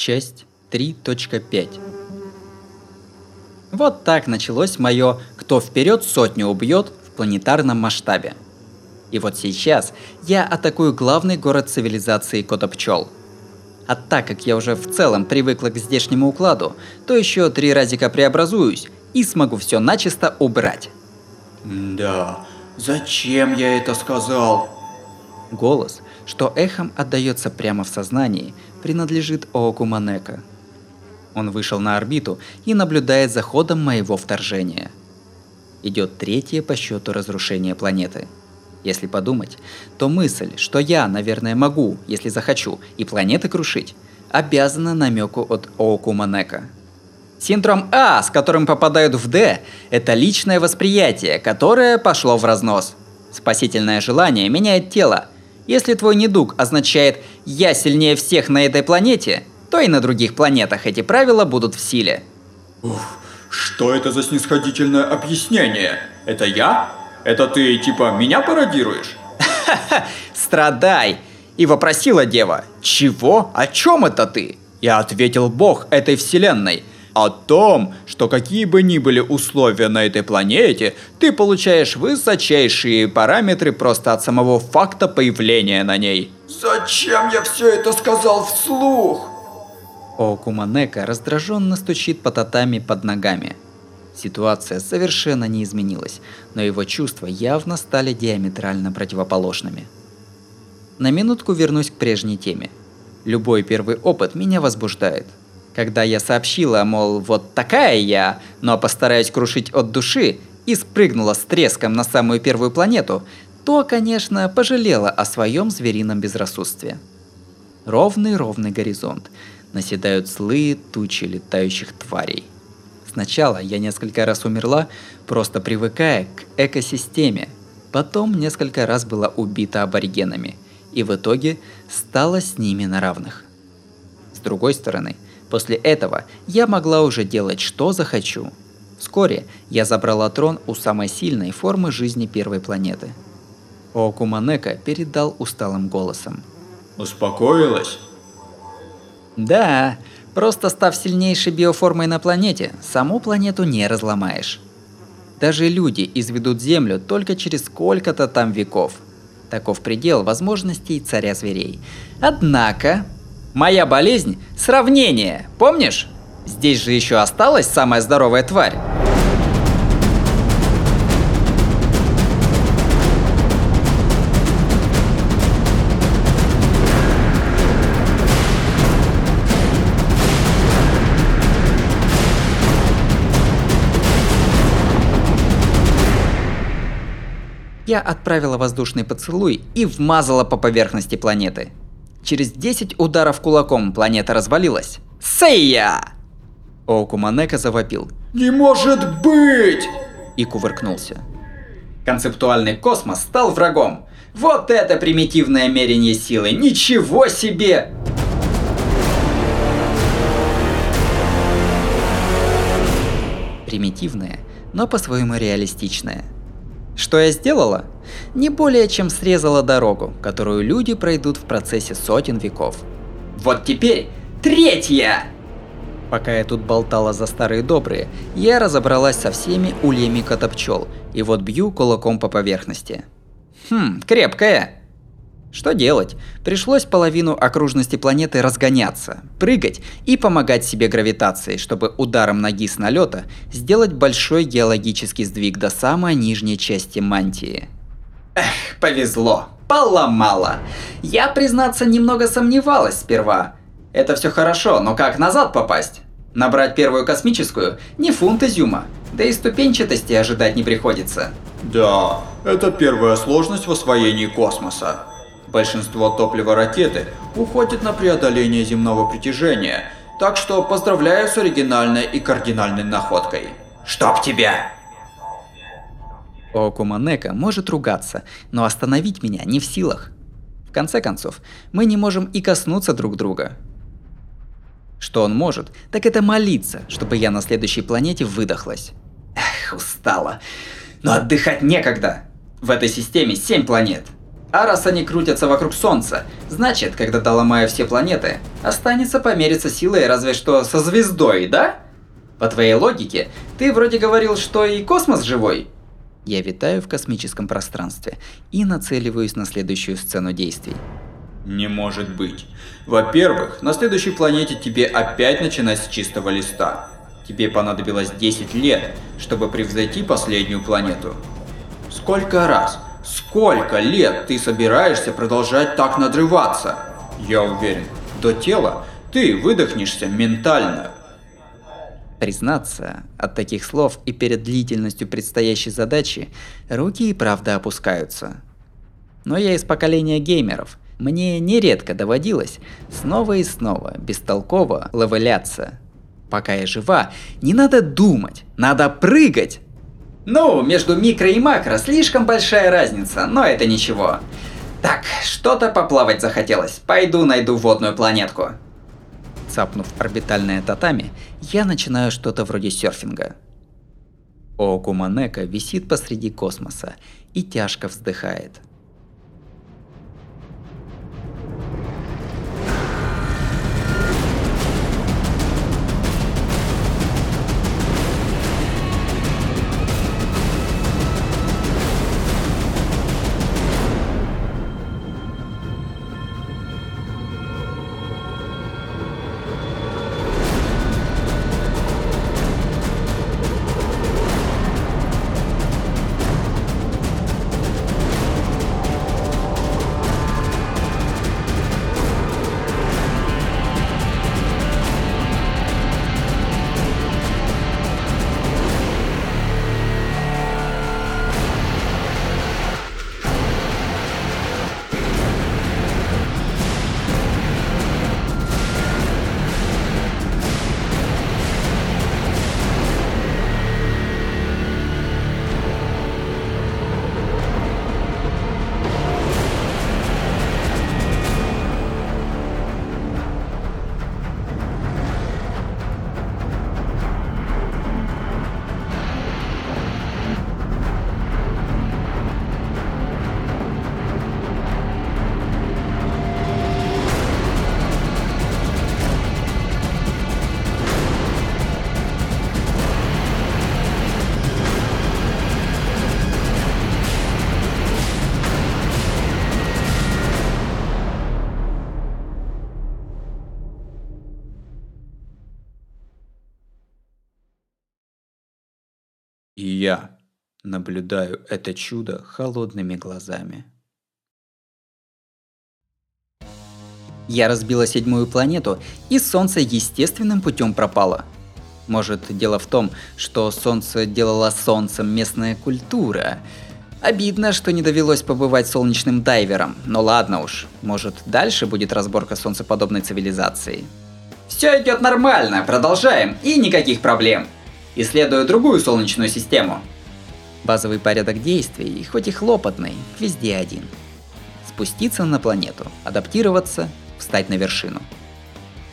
Часть 3.5 Вот так началось мое «Кто вперед сотню убьет» в планетарном масштабе. И вот сейчас я атакую главный город цивилизации Котопчел. А так как я уже в целом привыкла к здешнему укладу, то еще три разика преобразуюсь и смогу все начисто убрать. Да, зачем я это сказал? Голос, что эхом отдается прямо в сознании, принадлежит Ооку Манека. Он вышел на орбиту и наблюдает за ходом моего вторжения. Идет третье по счету разрушение планеты. Если подумать, то мысль, что я, наверное, могу, если захочу, и планеты крушить, обязана намеку от Ооку Манека. Синдром А, с которым попадают в Д, это личное восприятие, которое пошло в разнос. Спасительное желание меняет тело, если твой недуг означает «я сильнее всех на этой планете», то и на других планетах эти правила будут в силе. Ух, что это за снисходительное объяснение? Это я? Это ты типа меня пародируешь? Страдай! И вопросила дева, чего? О чем это ты? Я ответил бог этой вселенной – о том, что какие бы ни были условия на этой планете, ты получаешь высочайшие параметры просто от самого факта появления на ней. Зачем я все это сказал вслух? Окуманека раздраженно стучит по татами под ногами. Ситуация совершенно не изменилась, но его чувства явно стали диаметрально противоположными. На минутку вернусь к прежней теме. Любой первый опыт меня возбуждает – когда я сообщила, мол, вот такая я, но постараюсь крушить от души, и спрыгнула с треском на самую первую планету, то, конечно, пожалела о своем зверином безрассудстве. Ровный-ровный горизонт. Наседают злые тучи летающих тварей. Сначала я несколько раз умерла, просто привыкая к экосистеме. Потом несколько раз была убита аборигенами. И в итоге стала с ними на равных. С другой стороны, После этого я могла уже делать что захочу. Вскоре я забрала трон у самой сильной формы жизни первой планеты. Окуманека передал усталым голосом. Успокоилась? Да, просто став сильнейшей биоформой на планете, саму планету не разломаешь. Даже люди изведут Землю только через сколько-то там веков. Таков предел возможностей царя зверей. Однако, Моя болезнь – сравнение, помнишь? Здесь же еще осталась самая здоровая тварь. Я отправила воздушный поцелуй и вмазала по поверхности планеты. Через 10 ударов кулаком планета развалилась. Сейя! Оукуманека завопил. Не может быть! И кувыркнулся. Концептуальный космос стал врагом. Вот это примитивное мерение силы! Ничего себе! Примитивное, но по-своему реалистичное – что я сделала? Не более чем срезала дорогу, которую люди пройдут в процессе сотен веков. Вот теперь третья! Пока я тут болтала за старые добрые, я разобралась со всеми ульями котопчел, и вот бью кулаком по поверхности. Хм, крепкая. Что делать? Пришлось половину окружности планеты разгоняться, прыгать и помогать себе гравитацией, чтобы ударом ноги с налета сделать большой геологический сдвиг до самой нижней части мантии. Эх, повезло. Поломало. Я, признаться, немного сомневалась сперва. Это все хорошо, но как назад попасть? Набрать первую космическую – не фунт изюма. Да и ступенчатости ожидать не приходится. Да, это первая сложность в освоении космоса. Большинство топлива ракеты уходит на преодоление земного притяжения, так что поздравляю с оригинальной и кардинальной находкой. Чтоб тебя! Окуманека может ругаться, но остановить меня не в силах. В конце концов, мы не можем и коснуться друг друга. Что он может, так это молиться, чтобы я на следующей планете выдохлась. Эх, устала. Но отдыхать некогда. В этой системе семь планет. А раз они крутятся вокруг Солнца, значит, когда доломаю все планеты, останется помериться силой разве что со звездой, да? По твоей логике, ты вроде говорил, что и космос живой. Я витаю в космическом пространстве и нацеливаюсь на следующую сцену действий. Не может быть. Во-первых, на следующей планете тебе опять начинать с чистого листа. Тебе понадобилось 10 лет, чтобы превзойти последнюю планету. Сколько раз, сколько лет ты собираешься продолжать так надрываться? Я уверен, до тела ты выдохнешься ментально. Признаться, от таких слов и перед длительностью предстоящей задачи руки и правда опускаются. Но я из поколения геймеров. Мне нередко доводилось снова и снова бестолково левеляться. Пока я жива, не надо думать, надо прыгать. Ну, между микро и макро слишком большая разница, но это ничего. Так, что-то поплавать захотелось. Пойду найду водную планетку. Цапнув орбитальное татами, я начинаю что-то вроде серфинга. Окуманека висит посреди космоса и тяжко вздыхает – И я наблюдаю это чудо холодными глазами. Я разбила седьмую планету, и Солнце естественным путем пропало. Может, дело в том, что Солнце делало Солнцем местная культура. Обидно, что не довелось побывать солнечным дайвером, но ладно уж, может дальше будет разборка солнцеподобной цивилизации. Все идет нормально, продолжаем, и никаких проблем исследуя другую Солнечную систему. Базовый порядок действий, хоть и хлопотный, везде один. Спуститься на планету, адаптироваться, встать на вершину.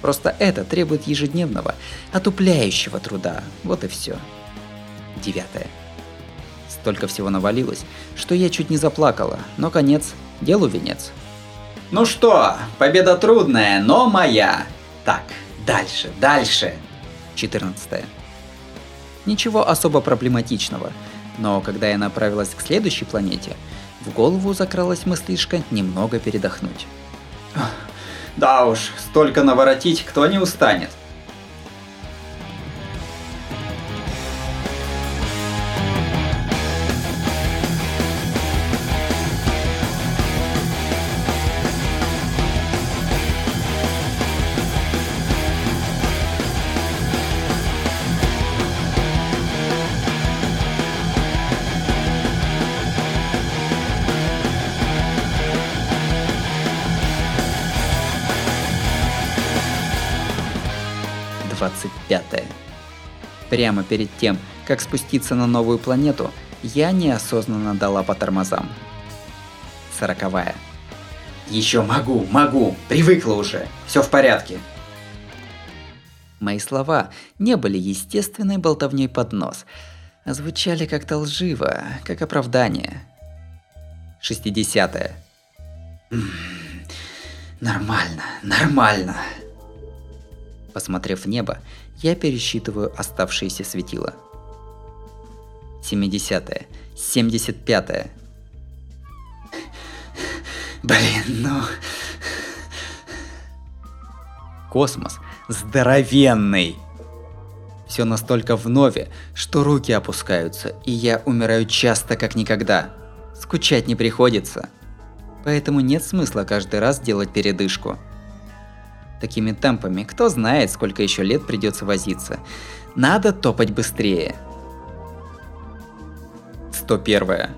Просто это требует ежедневного, отупляющего труда. Вот и все. Девятое. Столько всего навалилось, что я чуть не заплакала, но конец, делу венец. Ну что, победа трудная, но моя. Так, дальше, дальше. 14. Ничего особо проблематичного. Но когда я направилась к следующей планете, в голову закралась мыслишка немного передохнуть. Да уж, столько наворотить кто не устанет. 25. Прямо перед тем, как спуститься на новую планету, я неосознанно дала по тормозам. Сороковая. Еще могу, могу, привыкла уже, все в порядке. Мои слова не были естественной болтовней под нос, а звучали как-то лживо, как оправдание. 60. -е. Нормально, нормально. Посмотрев в небо, я пересчитываю оставшиеся светила. 70-е, 75-е. Блин, ну... Космос здоровенный. Все настолько вновь, что руки опускаются, и я умираю часто как никогда. Скучать не приходится. Поэтому нет смысла каждый раз делать передышку. Такими темпами, кто знает, сколько еще лет придется возиться. Надо топать быстрее. 101.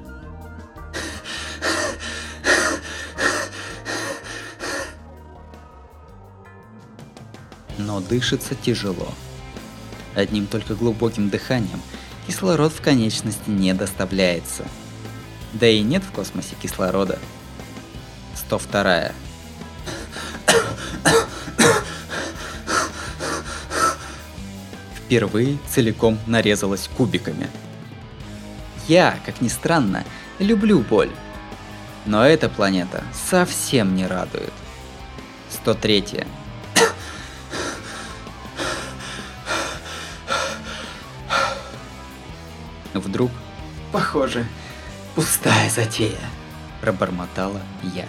Но дышится тяжело. Одним только глубоким дыханием кислород в конечности не доставляется. Да и нет в космосе кислорода. 102. Впервые целиком нарезалась кубиками. Я, как ни странно, люблю боль. Но эта планета совсем не радует. 103. Вдруг, похоже, пустая затея, пробормотала я.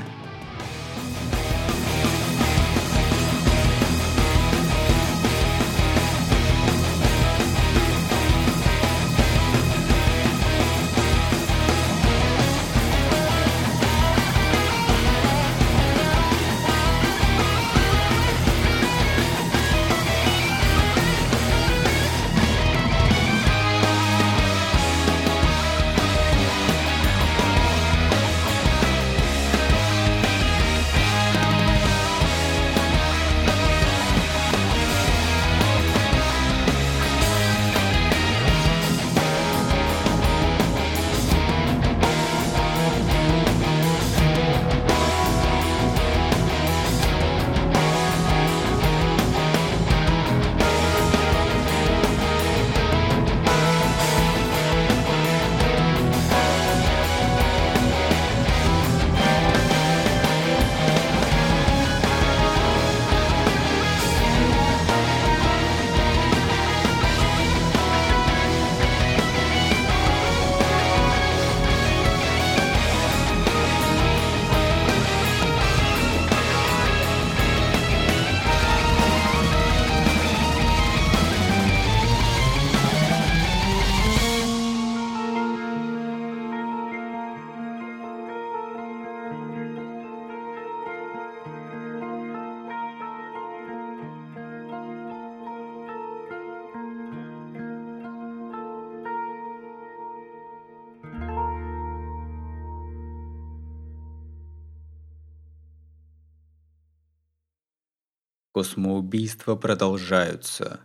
Космоубийства продолжаются.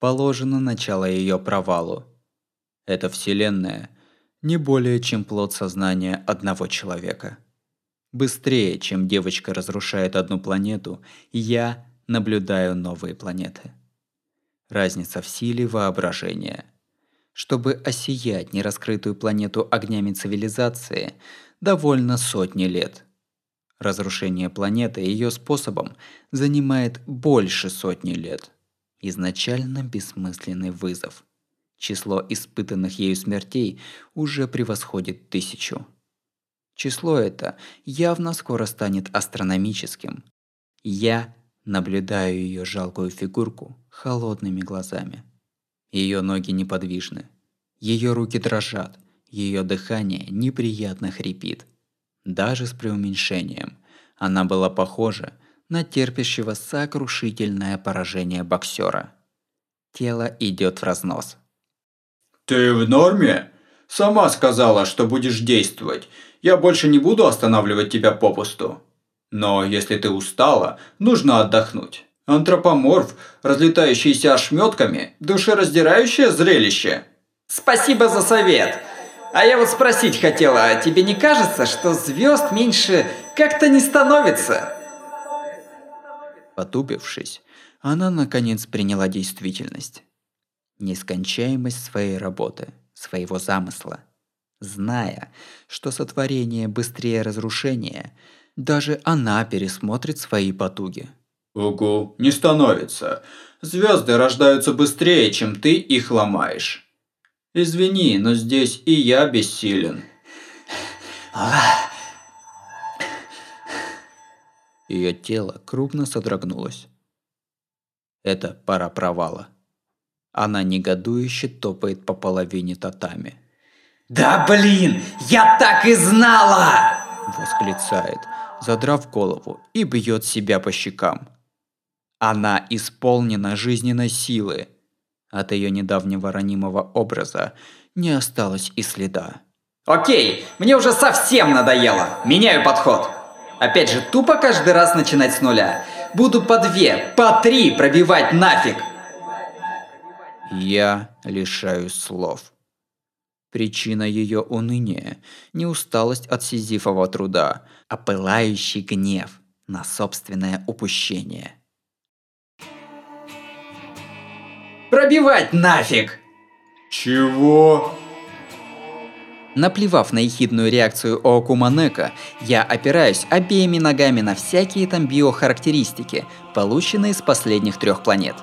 Положено начало ее провалу. Эта вселенная не более чем плод сознания одного человека. Быстрее, чем девочка разрушает одну планету, я наблюдаю новые планеты. Разница в силе воображения. Чтобы осиять нераскрытую планету огнями цивилизации, довольно сотни лет – Разрушение планеты ее способом занимает больше сотни лет. Изначально бессмысленный вызов. Число испытанных ею смертей уже превосходит тысячу. Число это явно скоро станет астрономическим. Я наблюдаю ее жалкую фигурку холодными глазами. Ее ноги неподвижны. Ее руки дрожат. Ее дыхание неприятно хрипит – даже с преуменьшением. Она была похожа на терпящего сокрушительное поражение боксера. Тело идет в разнос. «Ты в норме? Сама сказала, что будешь действовать. Я больше не буду останавливать тебя попусту. Но если ты устала, нужно отдохнуть. Антропоморф, разлетающийся ошметками, душераздирающее зрелище». «Спасибо за совет!» А я вот спросить хотела, а тебе не кажется, что звезд меньше как-то не становится? Потупившись, она наконец приняла действительность. Нескончаемость своей работы, своего замысла. Зная, что сотворение быстрее разрушения, Даже она пересмотрит свои потуги. Угу, не становится. Звезды рождаются быстрее, чем ты их ломаешь. Извини, но здесь и я бессилен. Ее тело крупно содрогнулось. Это пара провала. Она негодующе топает по половине татами. «Да блин, я так и знала!» Восклицает, задрав голову и бьет себя по щекам. Она исполнена жизненной силы. От ее недавнего ранимого образа не осталось и следа. Окей, мне уже совсем надоело. Меняю подход. Опять же, тупо каждый раз начинать с нуля. Буду по две, по три пробивать нафиг. Я лишаюсь слов. Причина ее уныния – не усталость от сизифового труда, а пылающий гнев на собственное упущение. Пробивать нафиг! Чего? Наплевав на ехидную реакцию Оокуманека, я опираюсь обеими ногами на всякие там биохарактеристики, полученные с последних трех планет.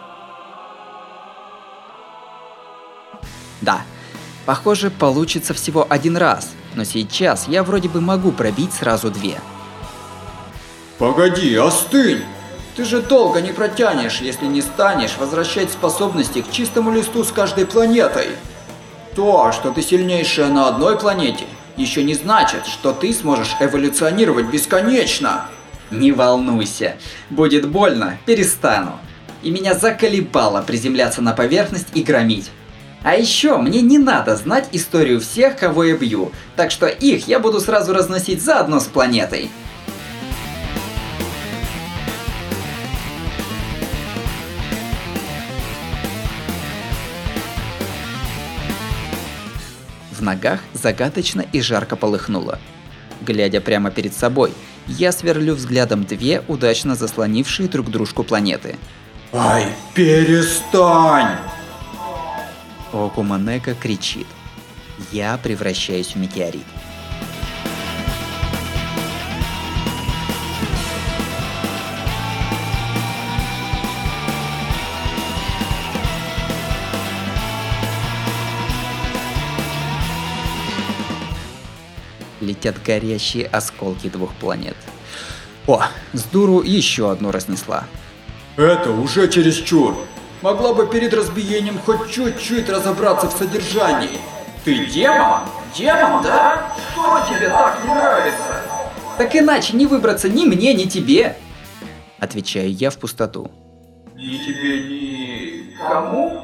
Да, похоже, получится всего один раз, но сейчас я вроде бы могу пробить сразу две. Погоди, остынь! Ты же долго не протянешь, если не станешь возвращать способности к чистому листу с каждой планетой. То, что ты сильнейшая на одной планете, еще не значит, что ты сможешь эволюционировать бесконечно. Не волнуйся, будет больно, перестану. И меня заколебало приземляться на поверхность и громить. А еще мне не надо знать историю всех, кого я бью, так что их я буду сразу разносить заодно с планетой. Ногах загадочно и жарко полыхнуло. Глядя прямо перед собой, я сверлю взглядом две удачно заслонившие друг дружку планеты. Ай, перестань! Окуманека кричит. Я превращаюсь в метеорит. Летят горящие осколки двух планет. О, с дуру еще одну разнесла. Это уже чересчур. Могла бы перед разбиением хоть чуть-чуть разобраться в содержании. Ты демон? Демон, да? Что тебе так не нравится? Так иначе не выбраться ни мне, ни тебе. Отвечаю я в пустоту. Ни тебе, ни... кому?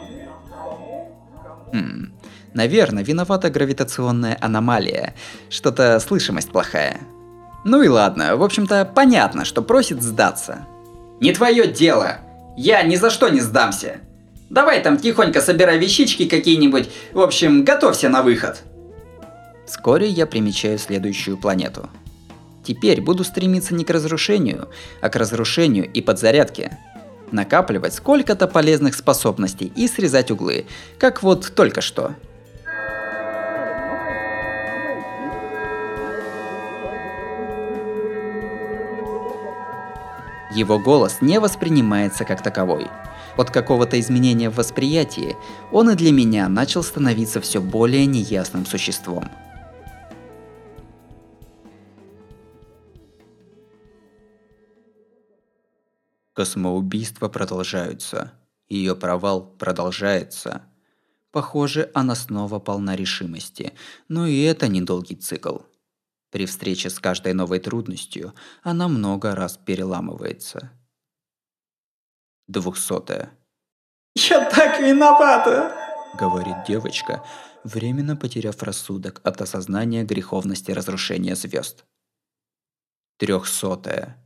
Хм, наверное, виновата гравитационная аномалия. Что-то слышимость плохая. Ну и ладно, в общем-то, понятно, что просит сдаться. Не твое дело. Я ни за что не сдамся. Давай там тихонько собирай вещички какие-нибудь. В общем, готовься на выход. Вскоре я примечаю следующую планету. Теперь буду стремиться не к разрушению, а к разрушению и подзарядке. Накапливать сколько-то полезных способностей и срезать углы, как вот только что. Его голос не воспринимается как таковой. От какого-то изменения в восприятии он и для меня начал становиться все более неясным существом. Космоубийства продолжаются. Ее провал продолжается. Похоже, она снова полна решимости, но и это недолгий цикл. При встрече с каждой новой трудностью она много раз переламывается. Двухсотая. Я так виновата! Говорит девочка, временно потеряв рассудок от осознания греховности разрушения звезд. Трехсотая.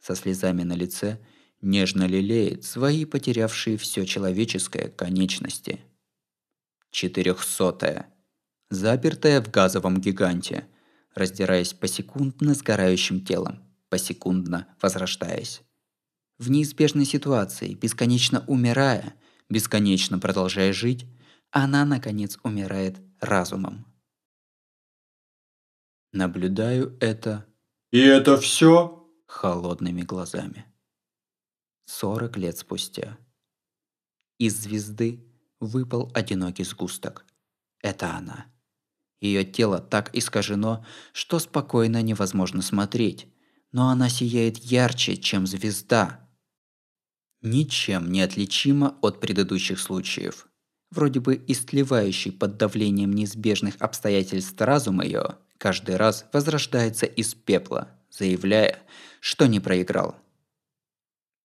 Со слезами на лице нежно лелеет свои потерявшие все человеческое конечности. Четырехсотая. Запертая в газовом гиганте, раздираясь посекундно сгорающим телом, посекундно возрождаясь. В неизбежной ситуации, бесконечно умирая, бесконечно продолжая жить, она, наконец, умирает разумом. Наблюдаю это И это все? Холодными глазами. 40 лет спустя. Из звезды выпал одинокий сгусток. Это она. Ее тело так искажено, что спокойно невозможно смотреть, но она сияет ярче, чем звезда. Ничем не отличима от предыдущих случаев. Вроде бы истлевающий под давлением неизбежных обстоятельств разум ее каждый раз возрождается из пепла, заявляя, что не проиграл.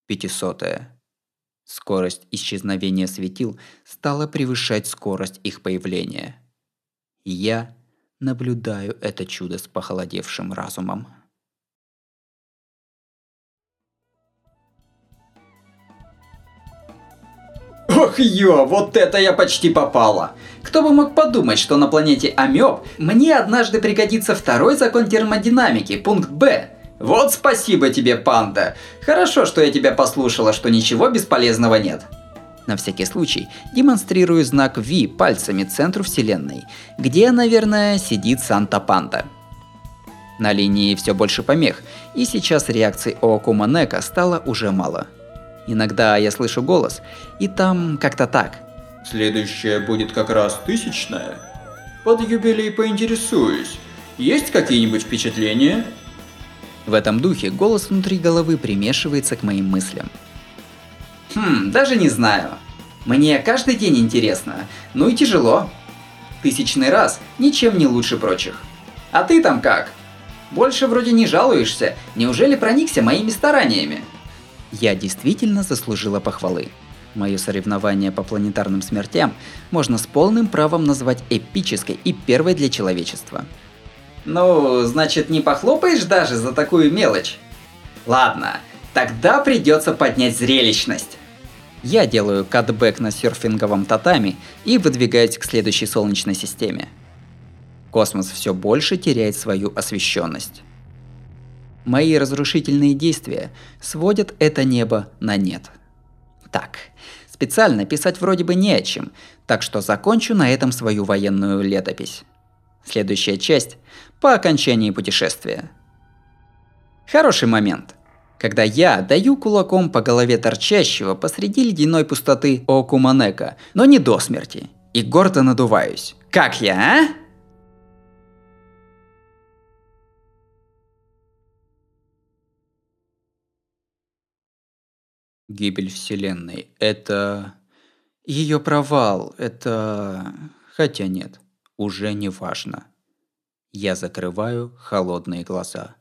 Пятисотая. Скорость исчезновения светил стала превышать скорость их появления. Я наблюдаю это чудо с похолодевшим разумом. Ох, ё, вот это я почти попала. Кто бы мог подумать, что на планете Амёб мне однажды пригодится второй закон термодинамики, пункт Б. Вот спасибо тебе, панда. Хорошо, что я тебя послушала, что ничего бесполезного нет. На всякий случай демонстрирую знак V пальцами центру Вселенной, где, наверное, сидит Санта-Панда. На линии все больше помех, и сейчас реакций Оокума Нека стало уже мало – Иногда я слышу голос, и там как-то так. Следующая будет как раз тысячная. Под юбилей поинтересуюсь. Есть какие-нибудь впечатления? В этом духе голос внутри головы примешивается к моим мыслям. Хм, даже не знаю. Мне каждый день интересно, ну и тяжело. Тысячный раз ничем не лучше прочих. А ты там как? Больше вроде не жалуешься, неужели проникся моими стараниями? Я действительно заслужила похвалы. Мое соревнование по планетарным смертям можно с полным правом назвать эпической и первой для человечества. Ну, значит, не похлопаешь даже за такую мелочь? Ладно, тогда придется поднять зрелищность. Я делаю cutback на серфинговом татами и выдвигаюсь к следующей солнечной системе. Космос все больше теряет свою освещенность. Мои разрушительные действия сводят это небо на нет. Так, специально писать вроде бы не о чем, так что закончу на этом свою военную летопись. Следующая часть по окончании путешествия. Хороший момент, когда я даю кулаком по голове торчащего посреди ледяной пустоты Окуманека, но не до смерти, и гордо надуваюсь. Как я, а? Гибель Вселенной – это... Ее провал – это... Хотя нет, уже не важно. Я закрываю холодные глаза.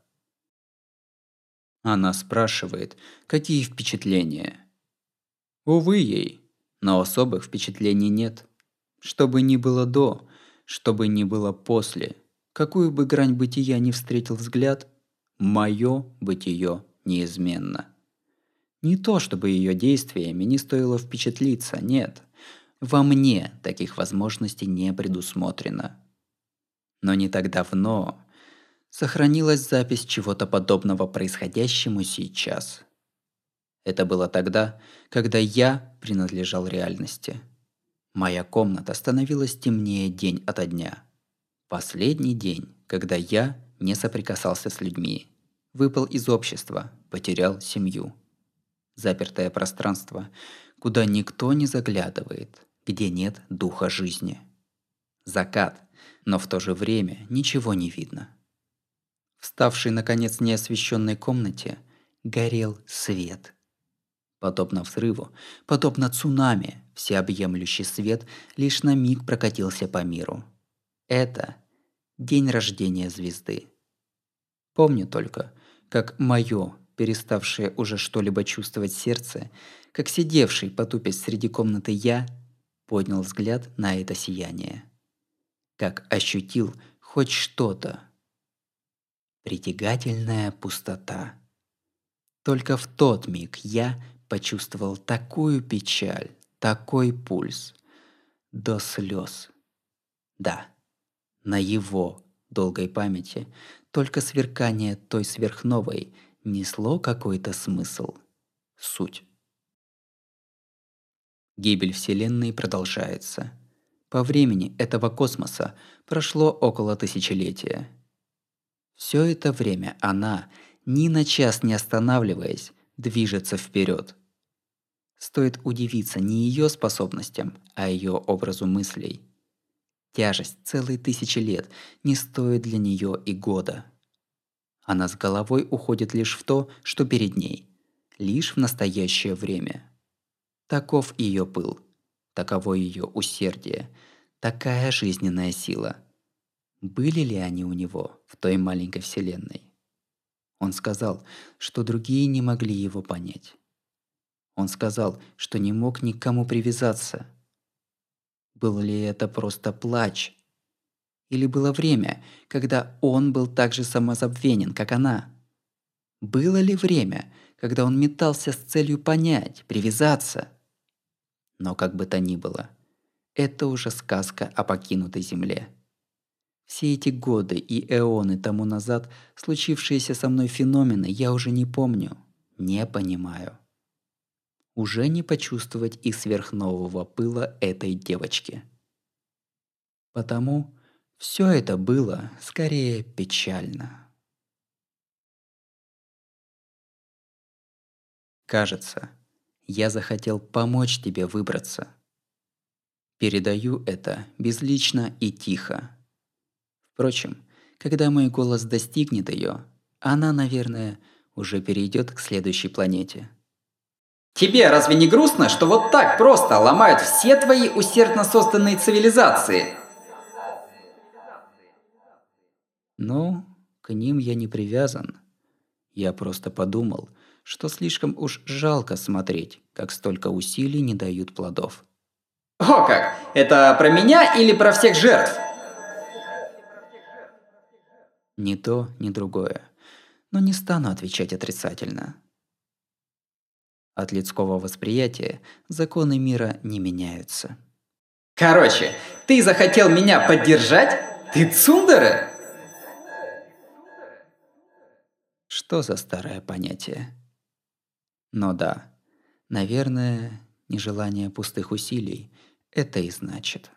Она спрашивает, какие впечатления. Увы ей, но особых впечатлений нет. Что бы ни было до, что бы ни было после, какую бы грань бытия не встретил взгляд, мое бытие неизменно. Не то, чтобы ее действиями не стоило впечатлиться, нет. Во мне таких возможностей не предусмотрено. Но не так давно сохранилась запись чего-то подобного происходящему сейчас. Это было тогда, когда я принадлежал реальности. Моя комната становилась темнее день ото дня. Последний день, когда я не соприкасался с людьми, выпал из общества, потерял семью запертое пространство, куда никто не заглядывает, где нет духа жизни. Закат, но в то же время ничего не видно. Вставший, наконец, неосвещенной комнате горел свет. Подобно взрыву, подобно цунами, всеобъемлющий свет лишь на миг прокатился по миру. Это день рождения звезды. Помню только, как мое переставшее уже что-либо чувствовать сердце, как сидевший, потупясь среди комнаты я, поднял взгляд на это сияние. Как ощутил хоть что-то. Притягательная пустота. Только в тот миг я почувствовал такую печаль, такой пульс. До слез. Да, на его долгой памяти только сверкание той сверхновой – несло какой-то смысл, суть. Гибель Вселенной продолжается. По времени этого космоса прошло около тысячелетия. Все это время она, ни на час не останавливаясь, движется вперед. Стоит удивиться не ее способностям, а ее образу мыслей. Тяжесть целые тысячи лет не стоит для нее и года. Она с головой уходит лишь в то, что перед ней, лишь в настоящее время. Таков ее пыл, таково ее усердие, такая жизненная сила. Были ли они у него в той маленькой вселенной? Он сказал, что другие не могли его понять. Он сказал, что не мог никому привязаться. Был ли это просто плач? Или было время, когда он был так же самозабвенен, как она? Было ли время, когда он метался с целью понять, привязаться? Но как бы то ни было, это уже сказка о покинутой земле. Все эти годы и эоны тому назад случившиеся со мной феномены я уже не помню, не понимаю. Уже не почувствовать и сверхнового пыла этой девочки. Потому все это было скорее печально. Кажется, я захотел помочь тебе выбраться. Передаю это безлично и тихо. Впрочем, когда мой голос достигнет ее, она, наверное, уже перейдет к следующей планете. Тебе разве не грустно, что вот так просто ломают все твои усердно созданные цивилизации? Ну, к ним я не привязан. Я просто подумал, что слишком уж жалко смотреть, как столько усилий не дают плодов. О как! Это про меня или про всех жертв? Ни то, ни другое. Но не стану отвечать отрицательно. От людского восприятия законы мира не меняются. Короче, ты захотел меня поддержать? Ты цундера? Что за старое понятие? Но да, наверное, нежелание пустых усилий это и значит.